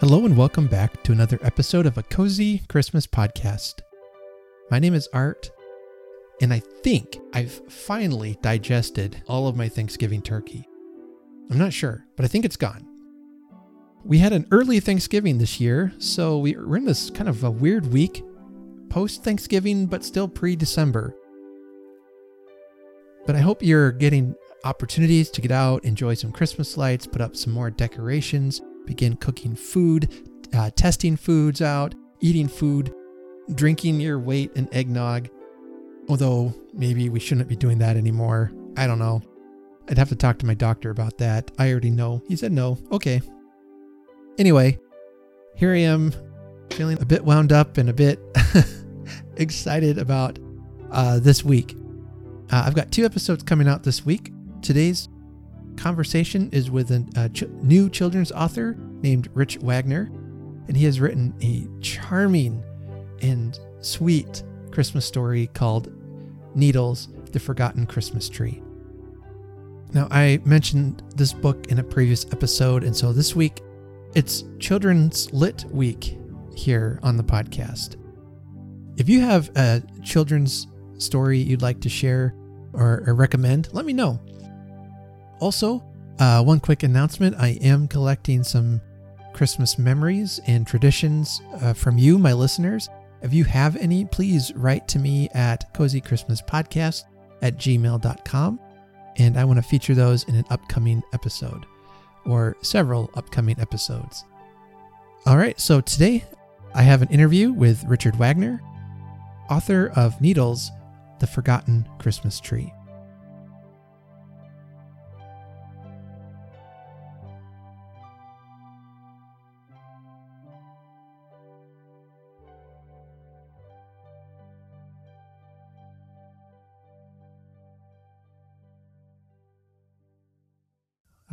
Hello, and welcome back to another episode of a Cozy Christmas podcast. My name is Art, and I think I've finally digested all of my Thanksgiving turkey. I'm not sure, but I think it's gone. We had an early Thanksgiving this year, so we're in this kind of a weird week, post Thanksgiving, but still pre December. But I hope you're getting opportunities to get out, enjoy some Christmas lights, put up some more decorations, begin cooking food, uh, testing foods out, eating food, drinking your weight in eggnog. Although maybe we shouldn't be doing that anymore. I don't know. I'd have to talk to my doctor about that. I already know. He said no. Okay. Anyway, here I am feeling a bit wound up and a bit excited about uh, this week. Uh, I've got two episodes coming out this week. Today's conversation is with a, a ch- new children's author named Rich Wagner, and he has written a charming and sweet Christmas story called Needles The Forgotten Christmas Tree. Now, I mentioned this book in a previous episode, and so this week it's Children's Lit Week here on the podcast. If you have a children's story you'd like to share or, or recommend, let me know. Also, uh, one quick announcement I am collecting some Christmas memories and traditions uh, from you, my listeners. If you have any, please write to me at cozychristmaspodcast at gmail.com. And I want to feature those in an upcoming episode or several upcoming episodes. All right, so today I have an interview with Richard Wagner, author of Needles, The Forgotten Christmas Tree.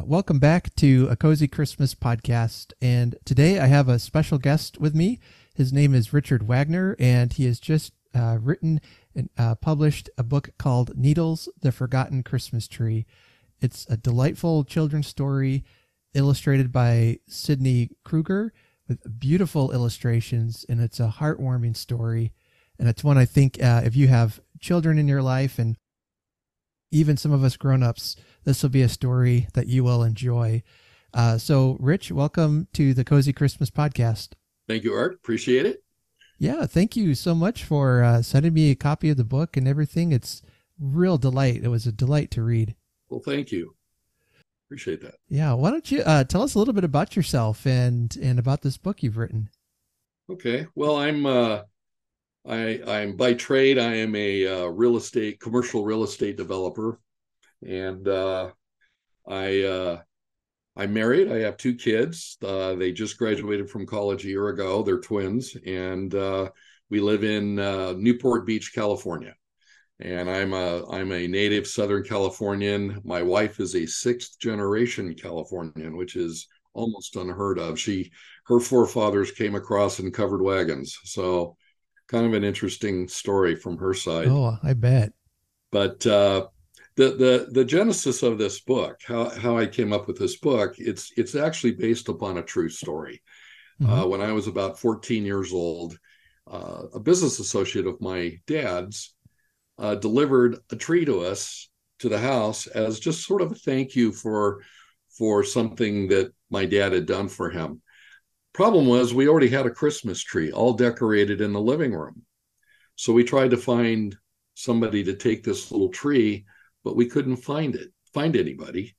Welcome back to a Cozy Christmas podcast. And today I have a special guest with me. His name is Richard Wagner, and he has just uh, written and uh, published a book called Needles The Forgotten Christmas Tree. It's a delightful children's story illustrated by Sydni Kruger with beautiful illustrations, and it's a heartwarming story. And it's one I think uh, if you have children in your life and even some of us grown-ups this will be a story that you will enjoy. Uh, so rich welcome to the cozy christmas podcast. Thank you art. Appreciate it. Yeah thank you so much for uh, sending me a copy of the book and everything. It's real delight. It was a delight to read. Well thank you. Appreciate that. Yeah why don't you uh, tell us a little bit about yourself and and about this book you've written. Okay. Well i'm uh I, I'm by trade. I am a uh, real estate, commercial real estate developer, and uh, I uh, I'm married. I have two kids. Uh, they just graduated from college a year ago. They're twins, and uh, we live in uh, Newport Beach, California. And I'm a I'm a native Southern Californian. My wife is a sixth generation Californian, which is almost unheard of. She her forefathers came across in covered wagons, so kind of an interesting story from her side. Oh, I bet. But uh, the the the genesis of this book, how how I came up with this book, it's it's actually based upon a true story. Mm-hmm. Uh, when I was about 14 years old, uh, a business associate of my dad's uh, delivered a tree to us to the house as just sort of a thank you for for something that my dad had done for him. Problem was, we already had a Christmas tree all decorated in the living room. So we tried to find somebody to take this little tree, but we couldn't find it, find anybody.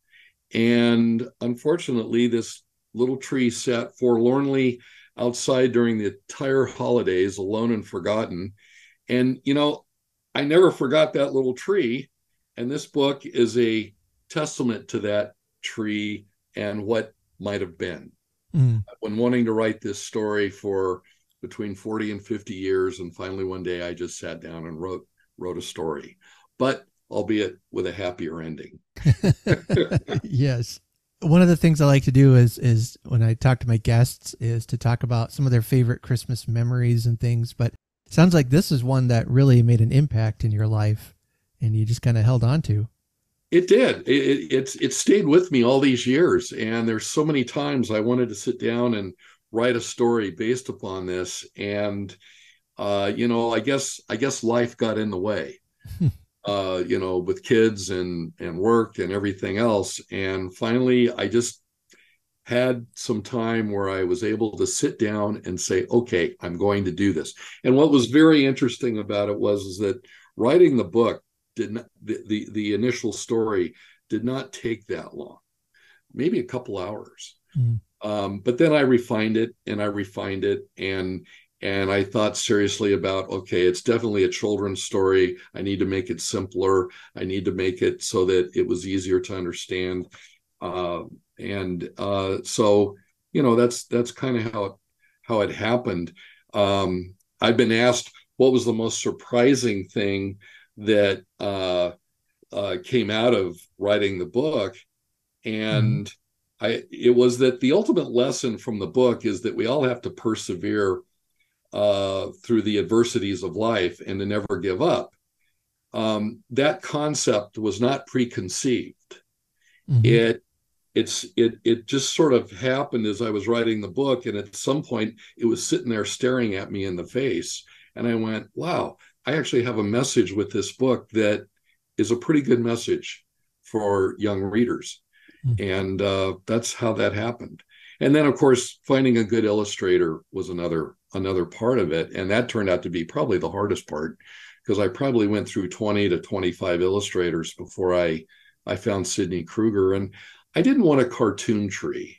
And unfortunately, this little tree sat forlornly outside during the entire holidays, alone and forgotten. And, you know, I never forgot that little tree. And this book is a testament to that tree and what might have been. Mm. When wanting to write this story for between 40 and 50 years, and finally one day I just sat down and wrote wrote a story, but albeit with a happier ending. yes. One of the things I like to do is is when I talk to my guests is to talk about some of their favorite Christmas memories and things. But sounds like this is one that really made an impact in your life, and you just kind of held on to. It did. It, it, it's it stayed with me all these years, and there's so many times I wanted to sit down and write a story based upon this and uh, you know i guess i guess life got in the way uh, you know with kids and and work and everything else. And finally i just had some time where i was able to sit down and say okay i'm going to do this. And what was very interesting about it was is that writing the book did not the, the, the initial story did not take that long maybe a couple hours. Mm. um, but then i refined it and i refined it and and i thought seriously about okay it's definitely a children's story. I need to make it simpler. I need to make it so that it was easier to understand. Uh, and uh, so you know that's that's kind of how it how it happened. Um, i've been asked what was the most surprising thing that uh, uh, came out of writing the book, and mm-hmm. I it was that the ultimate lesson from the book is that we all have to persevere uh, through the adversities of life and to never give up. Um, that concept was not preconceived. Mm-hmm. It it's it it just sort of happened as I was writing the book, and at some point it was sitting there staring at me in the face, and I went, "Wow, I actually have a message with this book that is a pretty good message for young readers. Mm-hmm. And uh, that's how that happened. And then, of course, finding a good illustrator was another another part of it, and that turned out to be probably the hardest part because I probably went through 20 to 25 illustrators before I I found Sydni Kruger, and I didn't want a cartoon tree.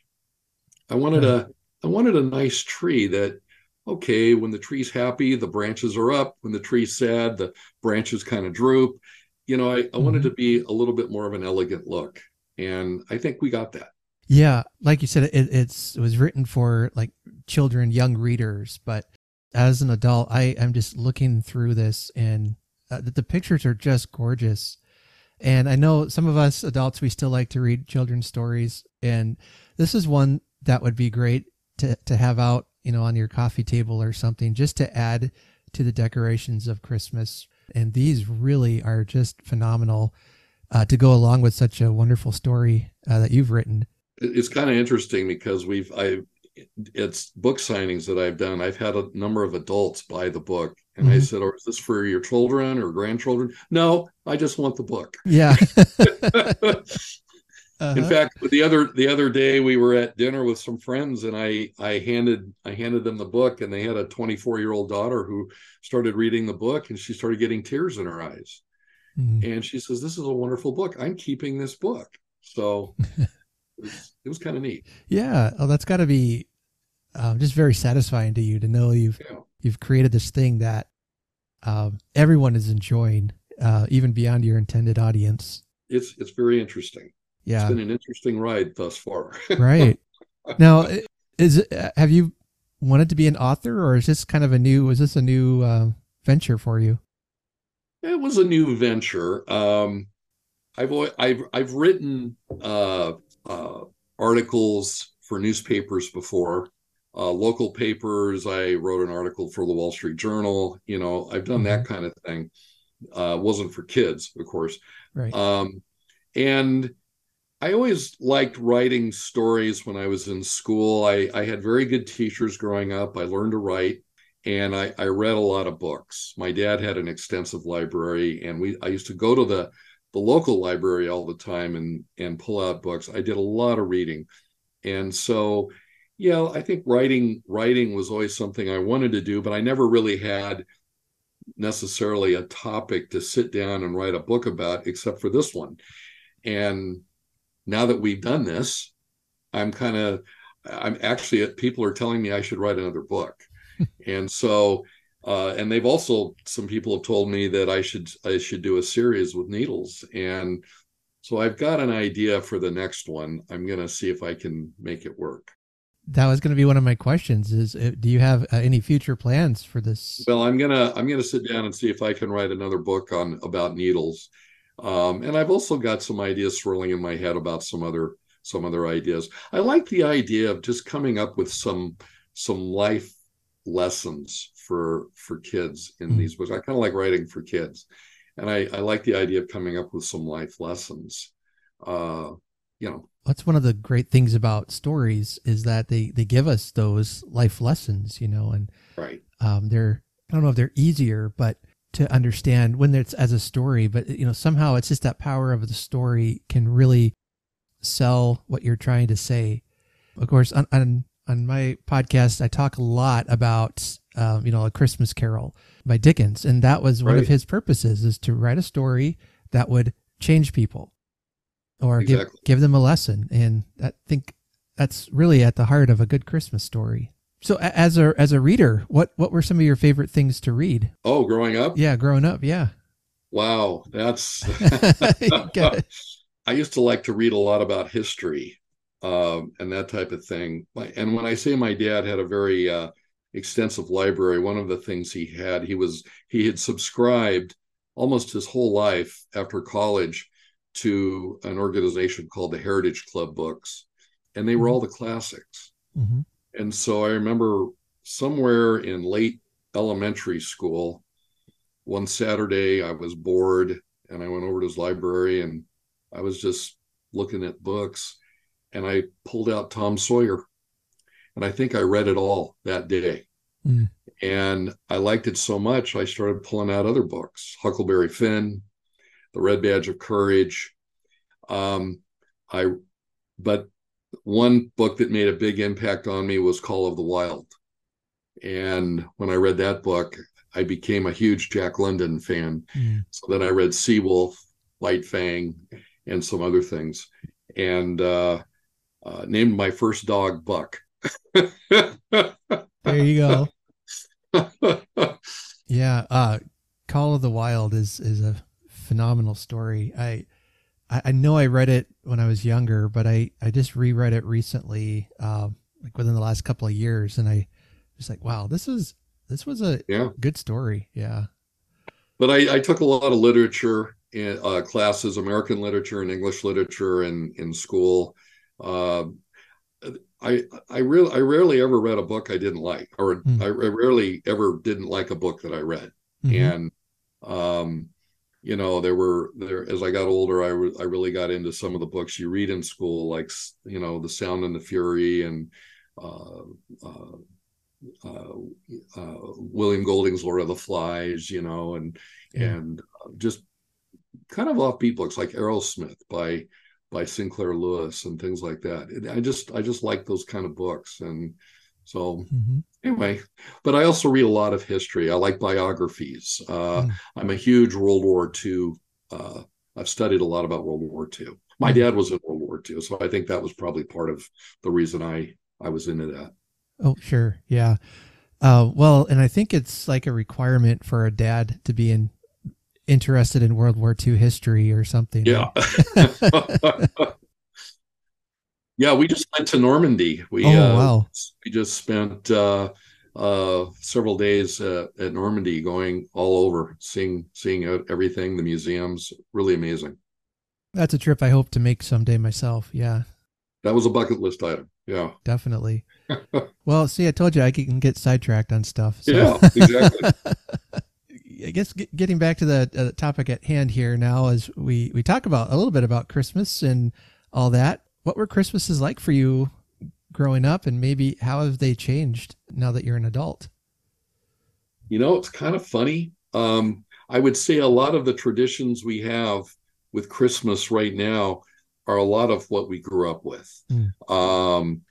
I wanted mm-hmm. a I wanted a nice tree that okay, when the tree's happy, the branches are up. When the tree's sad, the branches kind of droop. You know, I, I mm-hmm. wanted to be a little bit more of an elegant look. And I think we got that. Yeah. Like you said, it, it's, it was written for like children, young readers. But as an adult, I, I'm just looking through this and uh, the, the pictures are just gorgeous. And I know some of us adults, we still like to read children's stories. And this is one that would be great to, to have out you know, on your coffee table or something, just to add to the decorations of Christmas. And these really are just phenomenal uh, to go along with such a wonderful story uh, that you've written. It's kind of interesting because we've I it's book signings that I've done. I've had a number of adults buy the book, and mm-hmm. I said, "Or oh, is this for your children or grandchildren?" No, I just want the book. Yeah. Uh-huh. In fact, the other the other day we were at dinner with some friends, and I I handed I handed them the book, and they had a 24 year old daughter who started reading the book, and she started getting tears in her eyes, mm-hmm. and she says, "This is a wonderful book. I'm keeping this book." So it was, was kind of neat. Yeah, oh, that's got to be um, just very satisfying to you to know you've yeah. you've created this thing that um, everyone is enjoying, uh, even beyond your intended audience. It's it's very interesting yeah. It's been an interesting ride thus far. right. Now, is have you wanted to be an author or is this kind of a new, was this a new uh, venture for you? It was a new venture. Um, I've, I've, I've written uh, uh, articles for newspapers before, uh, local papers. I wrote an article for the Wall Street Journal. You know, I've done mm-hmm. that kind of thing. Uh, wasn't for kids, of course. Right. Um, and I always liked writing stories when I was in school. I, I had very good teachers growing up. I learned to write and I, I read a lot of books. My dad had an extensive library and we I used to go to the the local library all the time and and pull out books. I did a lot of reading. And so yeah, I think writing writing was always something I wanted to do, but I never really had necessarily a topic to sit down and write a book about except for this one. And now that we've done this, I'm kind of, I'm actually, people are telling me I should write another book. and so, uh, and they've also, some people have told me that I should, I should do a series with needles. And so I've got an idea for the next one. I'm going to see if I can make it work. That was going to be one of my questions is uh, do you have uh, any future plans for this? Well, I'm going to I'm going to sit down and see if I can write another book on about needles um, and I've also got some ideas swirling in my head about some other some other ideas. I like the idea of just coming up with some some life lessons for for kids in mm-hmm. these books. I kind of like writing for kids, and I, I like the idea of coming up with some life lessons. Uh, you know that's one of the great things about stories is that they they give us those life lessons you know and right um they're i don't know if they're easier but to understand when it's as a story but you know somehow it's just that power of the story can really sell what you're trying to say of course on on, on my podcast i talk a lot about um, you know a christmas carol by dickens and that was one Right. of his purposes is to write a story that would change people or give Exactly. give them a lesson and i think that's really at the heart of a good christmas story so as a as a reader what what were some of your favorite things to read oh growing up yeah growing up yeah wow that's. I used to like to read a lot about history um, and that type of thing. And when I say my dad had a very uh, extensive library, one of the things he had, he was he had subscribed almost his whole life after college to an organization called the Heritage Club Books, and they were all the classics. Mhm. And so I remember somewhere in late elementary school, one Saturday I was bored and I went over to his library and I was just looking at books and I pulled out Tom Sawyer. And I think I read it all that day. Mm. And I liked it so much, I started pulling out other books Huckleberry Finn, The Red Badge of Courage. Um, I, but one book that made a big impact on me was Call of the Wild. And when I read that book, I became a huge Jack London fan. Mm. So then I read Seawolf, White Fang, and some other things, and uh, uh, named my first dog Buck. there you go. Yeah uh call of the wild is is a phenomenal story. I i, know i read it when i was younger but i i just reread it recently um like within the last couple of years and i was like wow this is this was a yeah, good story. Yeah. But I, I took a lot of literature in, uh, classes, American literature and English literature in in school. Uh, I I really I rarely ever read a book I didn't like, or Mm. I, I rarely ever didn't like a book that I read. Mhm. and um you know there were there as i got older I re- I really got into some of the books you read in school like you know the sound and the fury and uh, uh, uh, uh, william golding's lord of the flies you know and Yeah. and uh, just kind of offbeat books like arrowsmith by by sinclair lewis and things like that. It- i just i just like those kind of books. And so Mhm. anyway but i also read a lot of history. I like biographies. Uh, Mm. i'm a huge world war ii uh, i've studied a lot about world war ii my Mm. dad was in world war ii so i think that was probably part of the reason i i was into that. Oh sure. Yeah. Uh well and i think it's like a requirement for a dad to be in interested in world war ii history or something yeah yeah we just went to normandy we oh uh, wow we just spent uh uh several days uh, at normandy going all over seeing seeing everything the museums really amazing That's a trip I hope to make someday myself. Yeah, that was a bucket list item yeah definitely. well, see, I told you I can get sidetracked on stuff. So. Yeah, exactly. I guess get, getting back to the uh, topic at hand here now, as we we talk about a little bit about Christmas and all that. What were Christmases like for you growing up, and maybe how have they changed now that you're an adult? You know, it's kind of funny. Um, I would say a lot of the traditions we have with Christmas right now are a lot of what we grew up with. Mm. Um,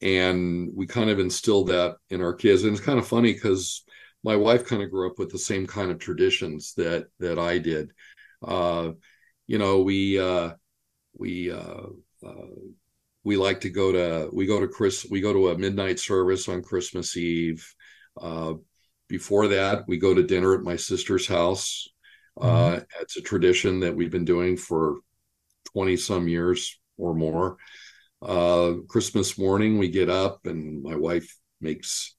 and we kind of instilled that in our kids. And it's kind of funny because my wife kind of grew up with the same kind of traditions that that I did. Uh, you know, we uh, we uh, uh, we like to go to we go to Chris we go to a midnight service on Christmas Eve. Uh, before that, we go to dinner at my sister's house. Uh, it's a tradition that we've been doing for 20 some years or more. Uh, Christmas morning, we get up and my wife makes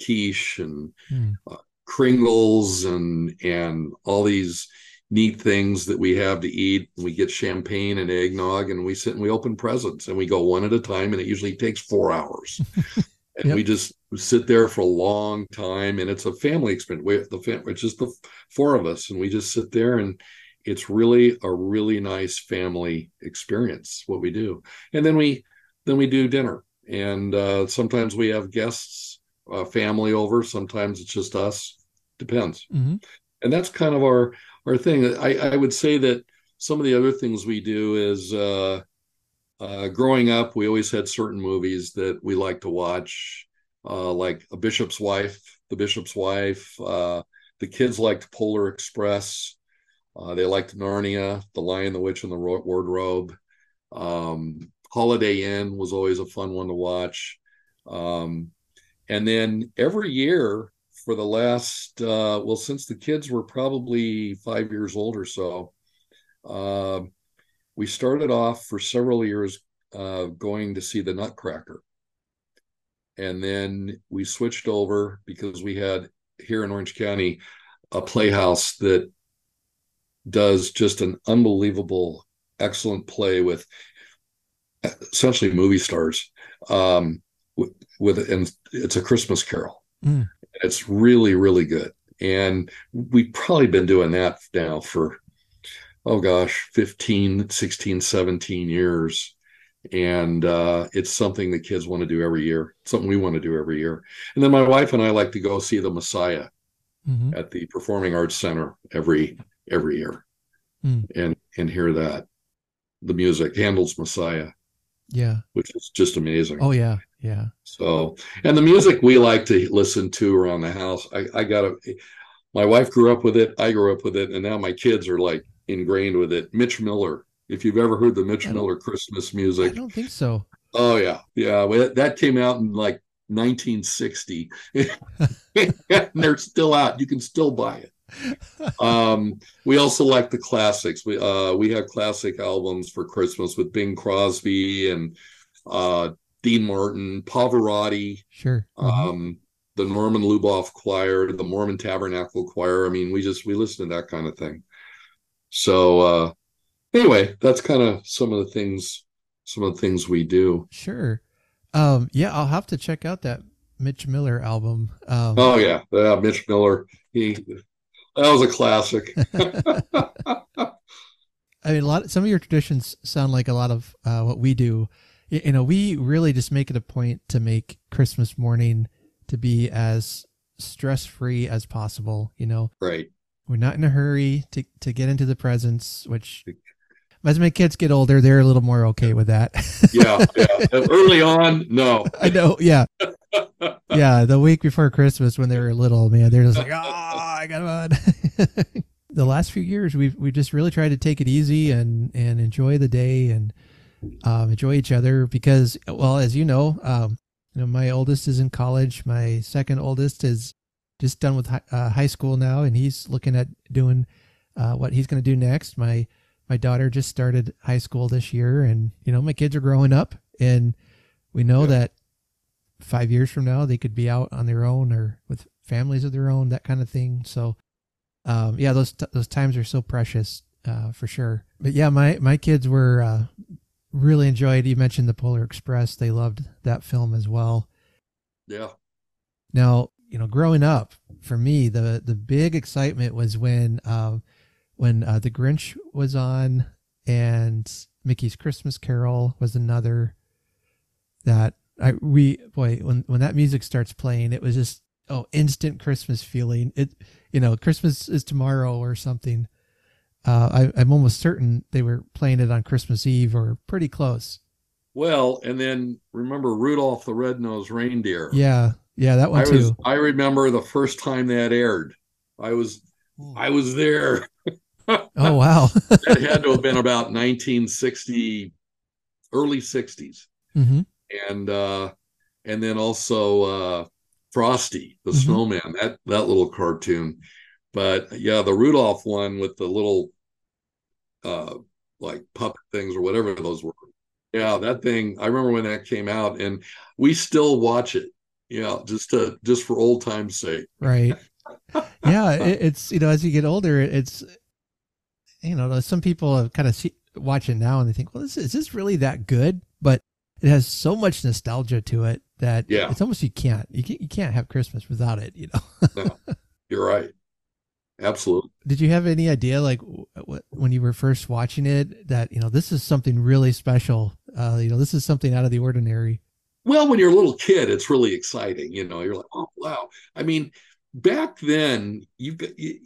quiche and Hmm. uh, Kringles and and all these neat things that we have to eat. We get champagne and eggnog, and we sit and we open presents, and we go one at a time, and it usually takes four hours. and Yep. we just sit there for a long time, and it's a family experience. We, the fam- it's just the four of us, and we just sit there and it's really a really nice family experience what we do and then we then we do dinner and uh, sometimes we have guests uh, family over sometimes it's just us depends mm-hmm. and that's kind of our our thing I, I would say that some of the other things we do is uh, uh, growing up we always had certain movies that we like to watch uh, like a bishop's wife the bishop's wife uh, the kids liked polar express uh, they liked Narnia, The Lion, the Witch, and the Wardrobe. Um, Holiday Inn was always a fun one to watch. Um, and then every year for the last, uh, well, since the kids were probably five years old or so, uh, we started off for several years uh, going to see the Nutcracker. And then we switched over because we had here in Orange County a playhouse that does just an unbelievable, excellent play with essentially movie stars. Um, with, and it's a Christmas Carol. Mm. It's really really good, and we've probably been doing that now for oh gosh 15 16 17 years and uh, it's something the kids want to do every year something we want to do every year and then my wife and i like to go see the messiah mm-hmm. at the performing arts center every every year mm. and and hear that the music Handel's Messiah. Yeah. Which is just amazing. Oh yeah. Yeah. So and the music we like to listen to around the house. I, I gotta my wife grew up with it, I grew up with it, and now my kids are like ingrained with it. Mitch Miller. If you've ever heard the Mitch Miller Christmas music. I don't think so. Oh yeah. Yeah. Well, that came out in like 1960. and they're still out. You can still buy it um, we also like the classics. We uh, we have classic albums for Christmas with Bing Crosby and uh, Dean Martin, Pavarotti. Sure. Mm-hmm. Um, the Norman Luboff Choir, the Mormon Tabernacle Choir. I mean, we just we listen to that kind of thing. So uh, anyway, that's kind of some of the things some of the things we do. Sure. Um, yeah, I'll have to check out that Mitch Miller album. Um, oh yeah, yeah, Mitch Miller. He that was a classic. I mean, a lot. Some of your traditions sound like a lot of uh, what we do. You know, we really just make it a point to make Christmas morning to be as stress free as possible. You know, right? We're not in a hurry to to get into the presents, which as my kids get older, they're a little more okay with that. yeah, yeah. Early on, no. I know. Yeah, yeah. The week before Christmas, when they were little, man, they're just like, oh, I got on. the last few years, we've we've just really tried to take it easy and and enjoy the day and um, enjoy each other because, well, as you know, um, you know, my oldest is in college. My second oldest is just done with high, uh, high school now, and he's looking at doing uh, what he's going to do next. My my daughter just started high school this year and you know my kids are growing up and we know yeah. that five years from now they could be out on their own or with families of their own that kind of thing so um, yeah those those times are so precious uh, for sure but yeah my my kids were uh, really enjoyed. You mentioned the polar express. They loved that film as well. Yeah. Now you know growing up for me the the big excitement was when uh, when uh, the Grinch was on and Mickey's Christmas Carol was another that I we boy when when that music starts playing it was just oh instant Christmas feeling. It you know Christmas is tomorrow or something uh, I, I'm almost certain they were playing it on Christmas Eve or pretty close. Well, and then remember Rudolph the Red-Nosed Reindeer. Yeah, yeah, that one I too. Was, I remember the first time that aired. I was. I was there. oh wow that had to have been about 1960 early 60s mm-hmm. and uh and then also uh frosty the mm-hmm. snowman that that little cartoon but yeah the rudolph one with the little uh like puppet things or whatever those were yeah that thing i remember when that came out and we still watch it yeah just to just for old time's sake right yeah it, it's you know as you get older it's you know, some people have kind of see, watch it now and they think, well, this, is this really that good? But it has so much nostalgia to it that yeah. it's almost you can't you can't, you can't have Christmas without it. You know. no, you're right. Absolutely. Did you have any idea like when you were first watching it that you know this is something really special? Uh, you know, this is something out of the ordinary. Well, when you're a little kid, it's really exciting. You know, you're like, oh wow. I mean, back then, you, you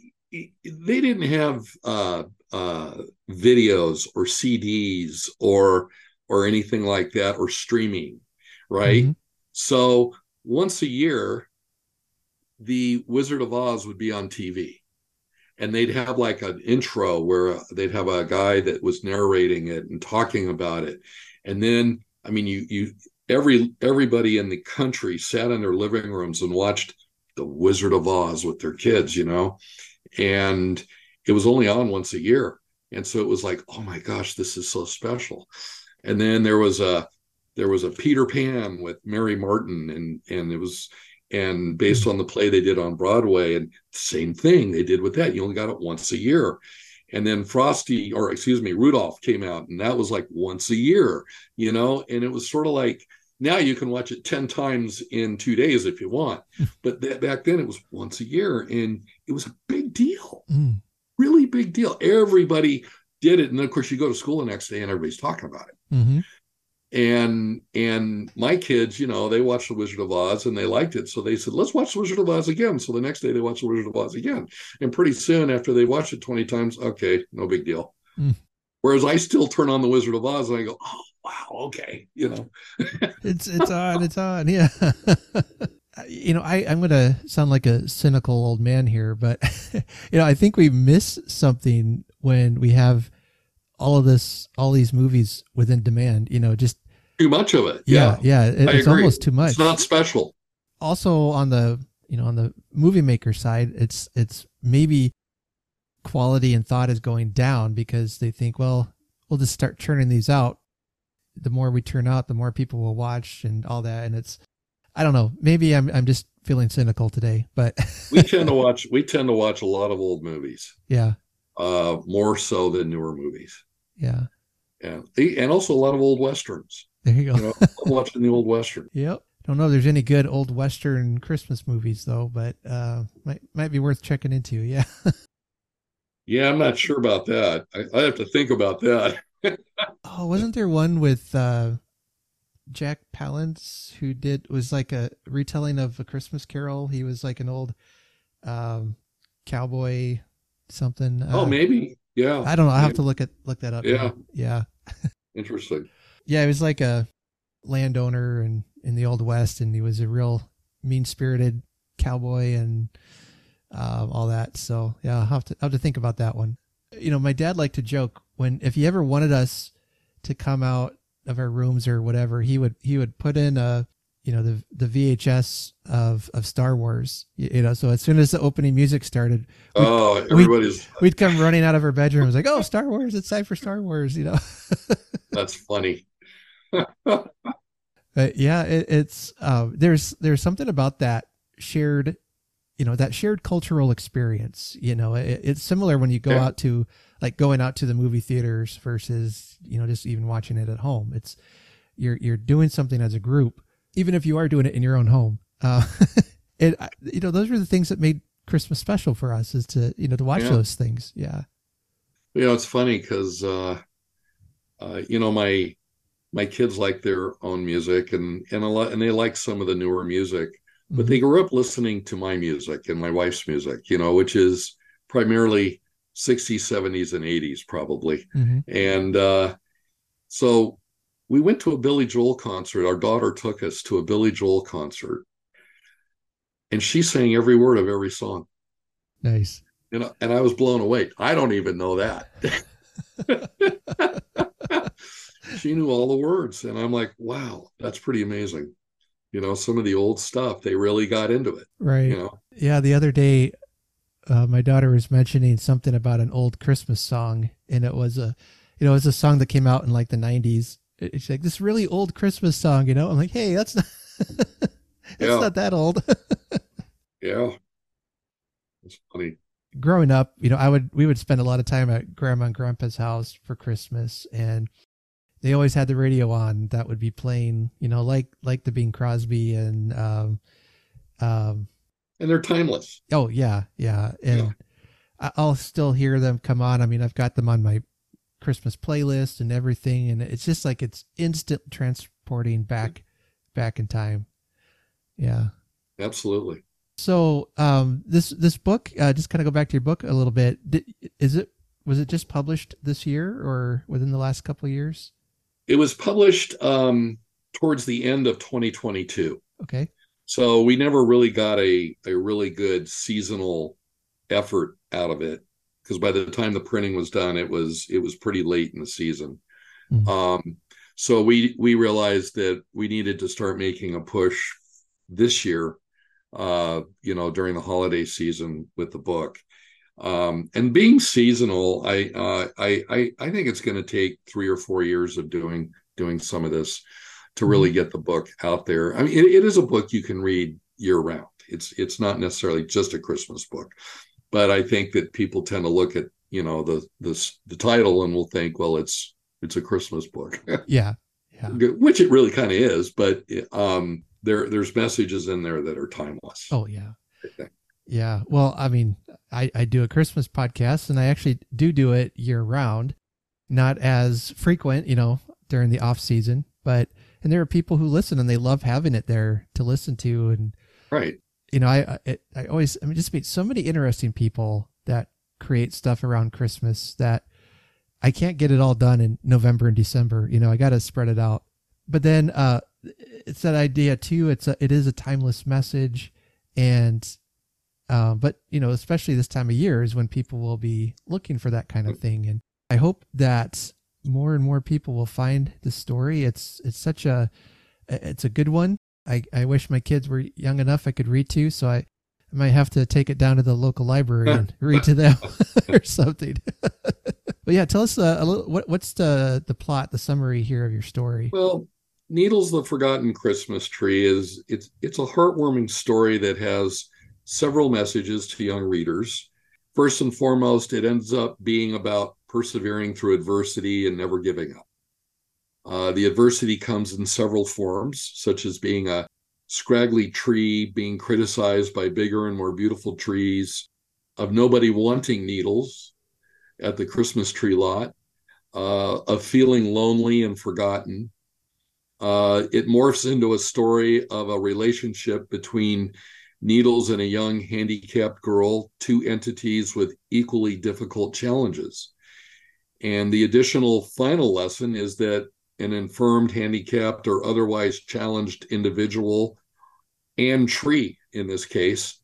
they didn't have uh, uh, videos or CDs or or anything like that or streaming, right? Mm-hmm. So once a year, the Wizard of Oz would be on TV and they'd have like an intro where they'd have a guy that was narrating it and talking about it. And then i mean you you every everybody in the country sat in their living rooms and watched the wizard of oz with their kids you know? And it was only on once a year. And so it was like oh my gosh this is so special. And then there was a there was a peter pan with mary martin and and it was and based on the play they did on Broadway, and same thing they did with that. You only got it once a year. And then Frosty, or excuse me, Rudolph came out, and that was like once a year, you know, and it was sort of like now you can watch it 10 times in two days if you want. But that, back then it was once a year, and it was a big deal, mm. really big deal. Everybody did it. And then, of course, you go to school the next day and everybody's talking about it. Mm-hmm and and my kids you know they watched the wizard of oz and they liked it. So they said let's watch the wizard of oz again. So the next day they watched the wizard of oz again. And pretty soon after they watched it 20 times okay no big deal. Mm. whereas i still turn on the wizard of oz and i go oh wow okay you know. It's it's on it's on yeah. You know i i'm gonna sound like a cynical old man here but you know i think we miss something when we have all of this, all these movies within demand. You know, just too much of it. Yeah, yeah, yeah it, it's almost too much. It's not special. Also, on the you know on the movie maker side, it's it's maybe quality and thought is going down because they think, well, we'll just start churning these out. The more we turn out, the more people will watch and all that. And it's, I don't know, maybe I'm I'm just feeling cynical today, but we tend to watch we tend to watch a lot of old movies. Yeah. Uh, more so than newer movies. Yeah. And and also a lot of old westerns. There you go. You know, watching the old western. Yep. Don't know if there's any good old western Christmas movies though, but uh, might might be worth checking into. Yeah. yeah, I'm not sure about that. I, I have to think about that. oh, wasn't there one with uh, Jack Palance who did was like a retelling of a Christmas Carol? He was like an old um, cowboy something. Oh, uh, maybe. Yeah. I don't know. I have to look at look that up. Yeah. Now. Yeah. Interesting. Yeah, he was like a landowner and in the old west and he was a real mean spirited cowboy and uh, all that. So yeah, I'll have to I'll have to think about that one. You know, my dad liked to joke when if he ever wanted us to come out of our rooms or whatever, he would he would put in a you know the the VHS of of Star Wars. You, know, so as soon as the opening music started, oh, everybody's we'd, we'd, come running out of our bedrooms like, "Oh, Star Wars! It's time for Star Wars!" You know. That's funny. But yeah, it, it's uh, there's there's something about that shared, you know, that shared cultural experience. You know, it, it's similar when you go yeah. out to like going out to the movie theaters versus you know just even watching it at home. It's you're you're doing something as a group even if you are doing it in your own home. Uh, it, you know, those are the things that made Christmas special for us is to, you know, to watch yeah. those things. Yeah. You know, it's funny because, uh, uh, you know, my, my kids like their own music and, and a lot, and they like some of the newer music, but mm-hmm. they grew up listening to my music and my wife's music, you know, which is primarily 60s, 70s, and 80s, probably. Mm-hmm. And, uh, so we went to a Billy Joel concert. Our daughter took us to a Billy Joel concert, and she sang every word of every song. Nice. You know, and I was blown away. I don't even know that. she knew all the words, and I'm like, wow, that's pretty amazing. You know, some of the old stuff they really got into it. Right. You know. Yeah. The other day, uh, my daughter was mentioning something about an old Christmas song, and it was a, you know, it was a song that came out in like the '90s, it's like this really old Christmas song, you know. I'm like, hey, that's not it's yeah. not that old. yeah, it's funny. Growing up, you know, I would we would spend a lot of time at grandma and grandpa's house for Christmas, and they always had the radio on that would be playing, you know, like like the Bing Crosby and um, um, and they're timeless. Oh yeah, yeah, and. Yeah. I'll still hear them come on. I mean, I've got them on my Christmas playlist and everything, and it's just like it's instant transporting back back in time. Yeah, absolutely. So um, this this book, uh, just kind of go back to your book a little bit. Did, is it was it just published this year or within the last couple of years? It was published um, towards the end of 2022. Okay. So we never really got a a really good seasonal effort out of it because by the time the printing was done, it was it was pretty late in the season. Mm-hmm. Um, so we we realized that we needed to start making a push this year uh, you know, during the holiday season with the book. Um, and being seasonal, I, uh, I, I, I think it's going to take three or four years of doing doing some of this to really mm-hmm. get the book out there. I mean, it, it is a book you can read year round. It's it's not necessarily just a Christmas book, but I think that people tend to look at you know the the the title and will think, well, it's it's a Christmas book. yeah, yeah. Which it really kind of is, but um, there there's messages in there that are timeless. Oh yeah. Yeah. Well, I mean, I, I do a Christmas podcast and I actually do do it year round, not as frequent, you know, during the off season, but, and there are people who listen and they love having it there to listen to. And, right. You know, I, I, I always, I mean, just meet so many interesting people that create stuff around Christmas that I can't get it all done in November and December. You know, I got to spread it out. But then, uh, it's that idea too. It's a it is a timeless message, and uh, but you know, especially this time of year is when people will be looking for that kind of thing, and I hope that more and more people will find the story. It's it's such a it's a good one. I, I wish my kids were young enough I could read to, so I, I might have to take it down to the local library and read to them or something. but yeah, tell us uh, a little. What, what's the the plot, the summary here of your story? Well, Needles the Forgotten Christmas Tree is it's it's a heartwarming story that has several messages to young readers. First and foremost, it ends up being about persevering through adversity and never giving up. Uh, the adversity comes in several forms, such as being a scraggly tree, being criticized by bigger and more beautiful trees, of nobody wanting needles at the Christmas tree lot, uh, of feeling lonely and forgotten, uh, it morphs into a story of a relationship between Needles and a young handicapped girl, two entities with equally difficult challenges. And the additional final lesson is that an infirmed, handicapped, or otherwise challenged individual and tree, in this case,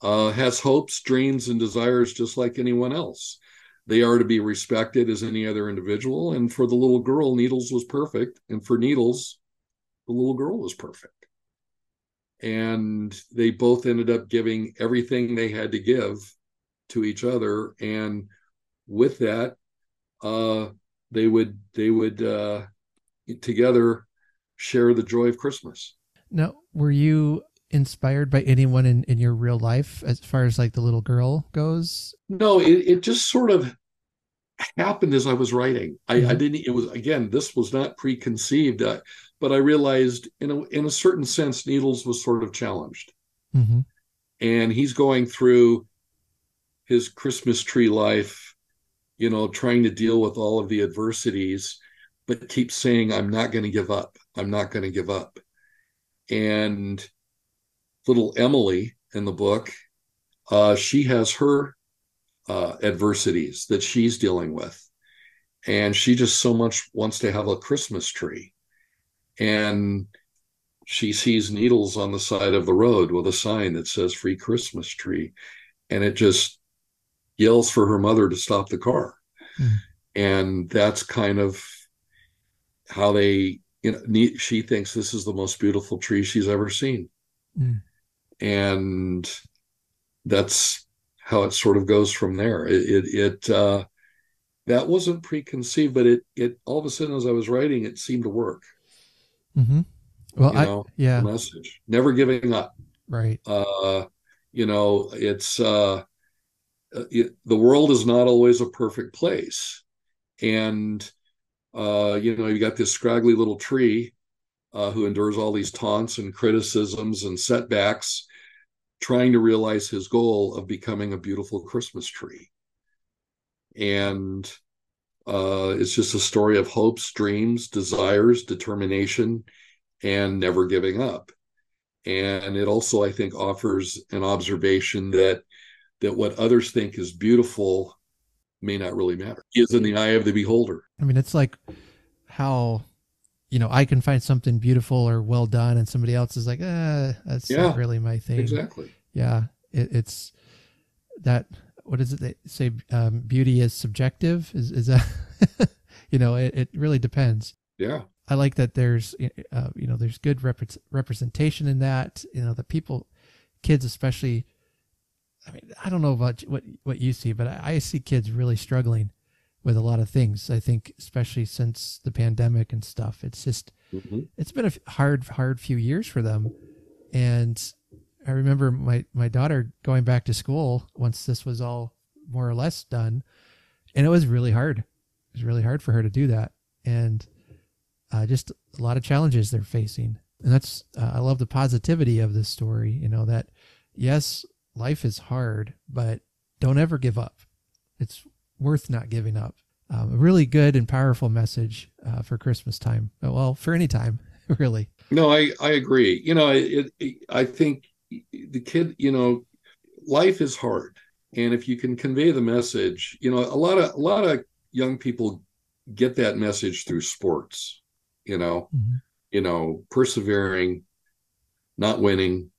uh, has hopes, dreams, and desires just like anyone else. They are to be respected as any other individual. And for the little girl, Needles was perfect. And for Needles, the little girl was perfect. And they both ended up giving everything they had to give to each other. And with that, uh, they would they would uh, together share the joy of Christmas. Now, were you inspired by anyone in, in your real life as far as like the little girl goes? No, it, it just sort of happened as I was writing. I, mm-hmm. I didn't. It was again. This was not preconceived. Uh, but I realized, in a in a certain sense, Needles was sort of challenged, mm-hmm. and he's going through his Christmas tree life, you know, trying to deal with all of the adversities, but keeps saying, "I'm not going to give up. I'm not going to give up." And little Emily in the book, uh, she has her uh, adversities that she's dealing with. And she just so much wants to have a Christmas tree. And she sees needles on the side of the road with a sign that says free Christmas tree. And it just yells for her mother to stop the car. Mm. And that's kind of how they, you know, she thinks this is the most beautiful tree she's ever seen. Mm. And that's how it sort of goes from there. It it, it uh, that wasn't preconceived, but it it all of a sudden as I was writing, it seemed to work. Mm-hmm. Well, you I, know, yeah, message never giving up. Right. Uh, you know, it's uh, it, the world is not always a perfect place, and uh, you know, you got this scraggly little tree uh, who endures all these taunts and criticisms and setbacks trying to realize his goal of becoming a beautiful Christmas tree. And uh, it's just a story of hopes, dreams, desires, determination, and never giving up. And it also, I think, offers an observation that that what others think is beautiful may not really matter. Is in the eye of the beholder. I mean, it's like how you know I can find something beautiful or well done, and somebody else is like, "Uh, that's yeah, not really my thing." Exactly. Yeah, it, it's that what is it they say um, beauty is subjective is is that you know it, it really depends yeah i like that there's uh, you know there's good rep- representation in that you know the people kids especially i mean i don't know about what what you see but i, I see kids really struggling with a lot of things i think especially since the pandemic and stuff it's just mm-hmm. it's been a hard hard few years for them and I remember my my daughter going back to school once this was all more or less done, and it was really hard. It was really hard for her to do that, and uh, just a lot of challenges they're facing. And that's uh, I love the positivity of this story. You know that yes, life is hard, but don't ever give up. It's worth not giving up. Um, a really good and powerful message uh, for Christmas time. Well, for any time, really. No, I I agree. You know, it, it I think the kid, you know, life is hard. And if you can convey the message, you know, a lot of a lot of young people get that message through sports, you know, mm-hmm. you know, persevering, not winning,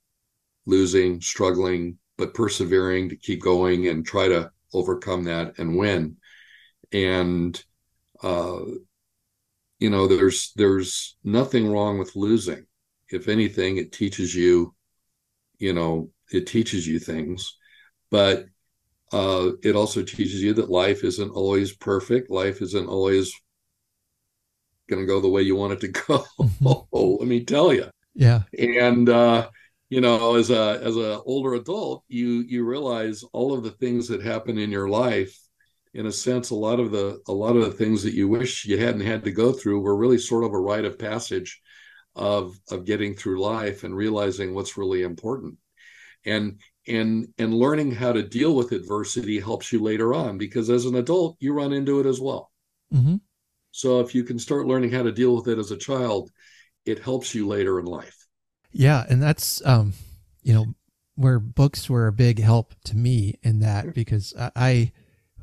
losing, struggling, but persevering to keep going and try to overcome that and win. And uh, you know, there's there's nothing wrong with losing. If anything, it teaches you you know it teaches you things but uh, it also teaches you that life isn't always perfect life isn't always going to go the way you want it to go mm-hmm. let me tell you yeah and uh, you know as a as an older adult you you realize all of the things that happen in your life in a sense a lot of the a lot of the things that you wish you hadn't had to go through were really sort of a rite of passage of of getting through life and realizing what's really important. And and and learning how to deal with adversity helps you later on because as an adult you run into it as well. Mm-hmm. so if you can start learning how to deal with it as a child it helps you later in life yeah and that's um you know where books were a big help to me in that because I, I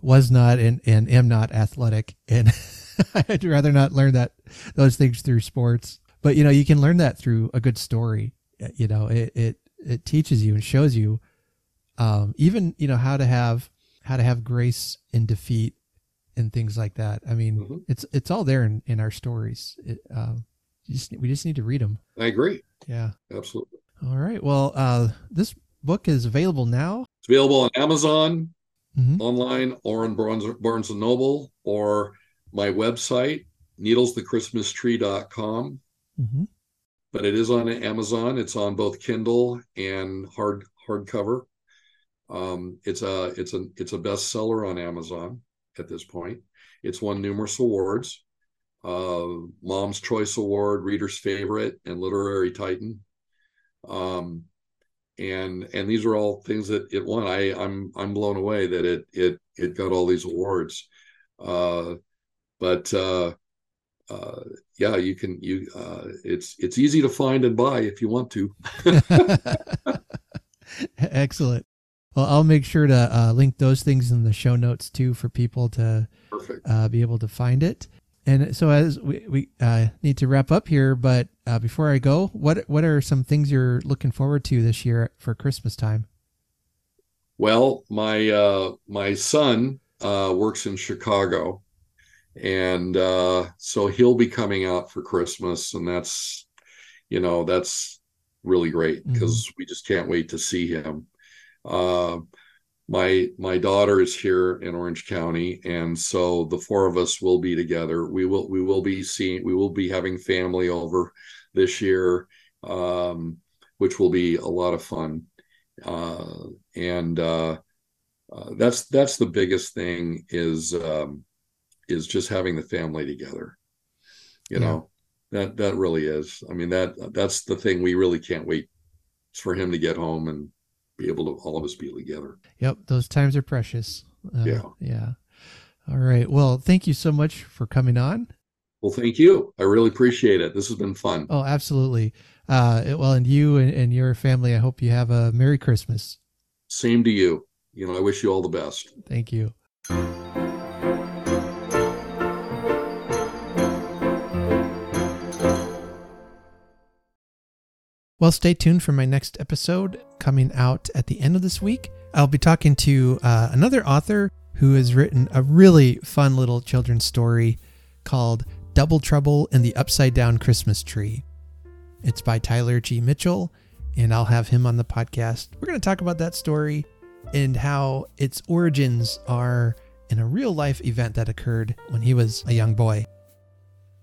was not and, and am not athletic and I'd rather not learn that those things through sports. But you know you can learn that through a good story you know it it, it teaches you and shows you um, even you know how to have how to have grace in defeat and things like that. I mean mm-hmm. it's it's all there in, in our stories it, um, just, we just need to read them i agree yeah absolutely all right well uh, this book is available now it's available on amazon mm-hmm. online or on barnes, barnes and noble or my website needlesthechristmastree.com Mm-hmm. But it is on Amazon. It's on both Kindle and hard hardcover. Um, it's a it's a it's a bestseller on Amazon at this point. It's won numerous awards, uh, Mom's Choice Award, Reader's Favorite, and Literary Titan. Um, and and these are all things that it won. I I'm I'm blown away that it it it got all these awards. Uh, but uh, uh, yeah, you can you uh, it's it's easy to find and buy if you want to. Excellent. Well, I'll make sure to uh, link those things in the show notes too for people to uh, be able to find it. And so, as we, we uh, need to wrap up here, but uh, before I go, what what are some things you're looking forward to this year for Christmas time? Well, my uh, my son uh, works in Chicago, and uh, so he'll be coming out for Christmas, and that's you know that's really great because mm-hmm. we just can't wait to see him. My my daughter is here in Orange County, and so the four of us will be together. We will we will be seeing we will be having family over this year, um, which will be a lot of fun. Uh, and uh, uh, that's that's the biggest thing is um, is just having the family together. You yeah. know, that that really is. I mean that that's the thing we really can't wait for him to get home and be able to all of us be together. Yep, those times are precious. Uh, yeah, yeah. All right. Well, thank you so much for coming on. Well, thank you. I really appreciate it. This has been fun. Oh, absolutely. Uh, well, and you and, and your family, I hope you have a Merry Christmas. Same to you. You know, I wish you all the best. Thank you. Well, stay tuned for my next episode coming out at the end of this week. I'll be talking to uh, another author who has written a really fun little children's story called Double Trouble in the Upside Down Christmas Tree. It's by Tyler G. Mitchell, and I'll have him on the podcast. We're going to talk about that story and how its origins are in a real life event that occurred when he was a young boy.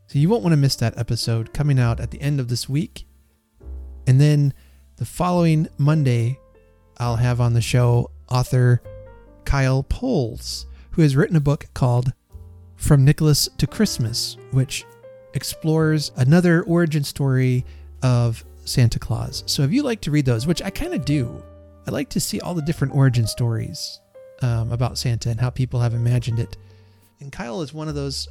So you won't want to miss that episode coming out at the end of this week. And then the following Monday, I'll have on the show author Kyle Poles, who has written a book called From Nicholas to Christmas, which explores another origin story of Santa Claus. So if you like to read those, which I kind of do, I like to see all the different origin stories um, about Santa and how people have imagined it. And Kyle is one of those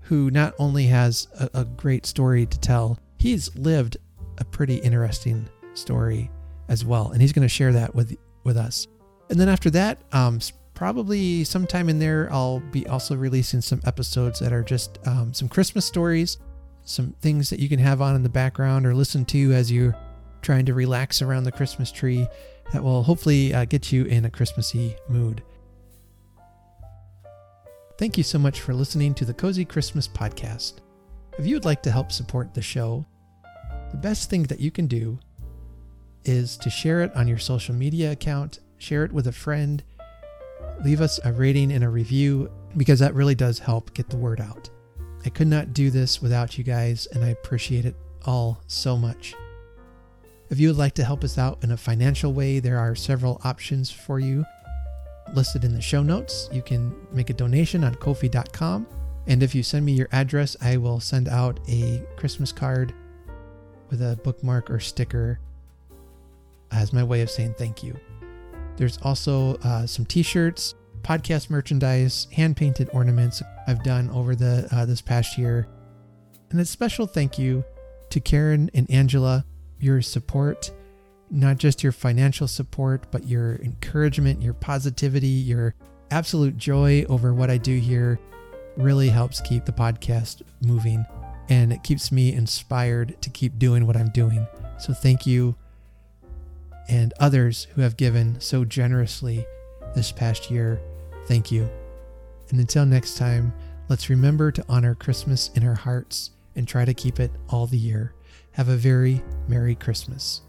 who not only has a, a great story to tell, he's lived a pretty interesting story as well, and he's going to share that with with us. And then after that, um, probably sometime in there, I'll be also releasing some episodes that are just um, some Christmas stories, some things that you can have on in the background or listen to as you're trying to relax around the Christmas tree. That will hopefully uh, get you in a Christmassy mood. Thank you so much for listening to the Cozy Christmas Podcast. If you would like to help support the show, the best thing that you can do is to share it on your social media account, share it with a friend, leave us a rating and a review because that really does help get the word out. I could not do this without you guys, and I appreciate it all so much. If you would like to help us out in a financial way, there are several options for you listed in the show notes. You can make a donation on Ko-fi.com. And if you send me your address, I will send out a Christmas card with a bookmark or sticker as my way of saying thank you. There's also uh, some t-shirts, podcast merchandise, hand-painted ornaments I've done over the uh, this past year. And a special thank you to Karen and Angela, your support, not just your financial support, but your encouragement, your positivity, your absolute joy over what I do here really helps keep the podcast moving and it keeps me inspired to keep doing what I'm doing. So thank you and others who have given so generously this past year. Thank you. And until next time, let's remember to honor Christmas in our hearts and try to keep it all the year. Have a very Merry Christmas.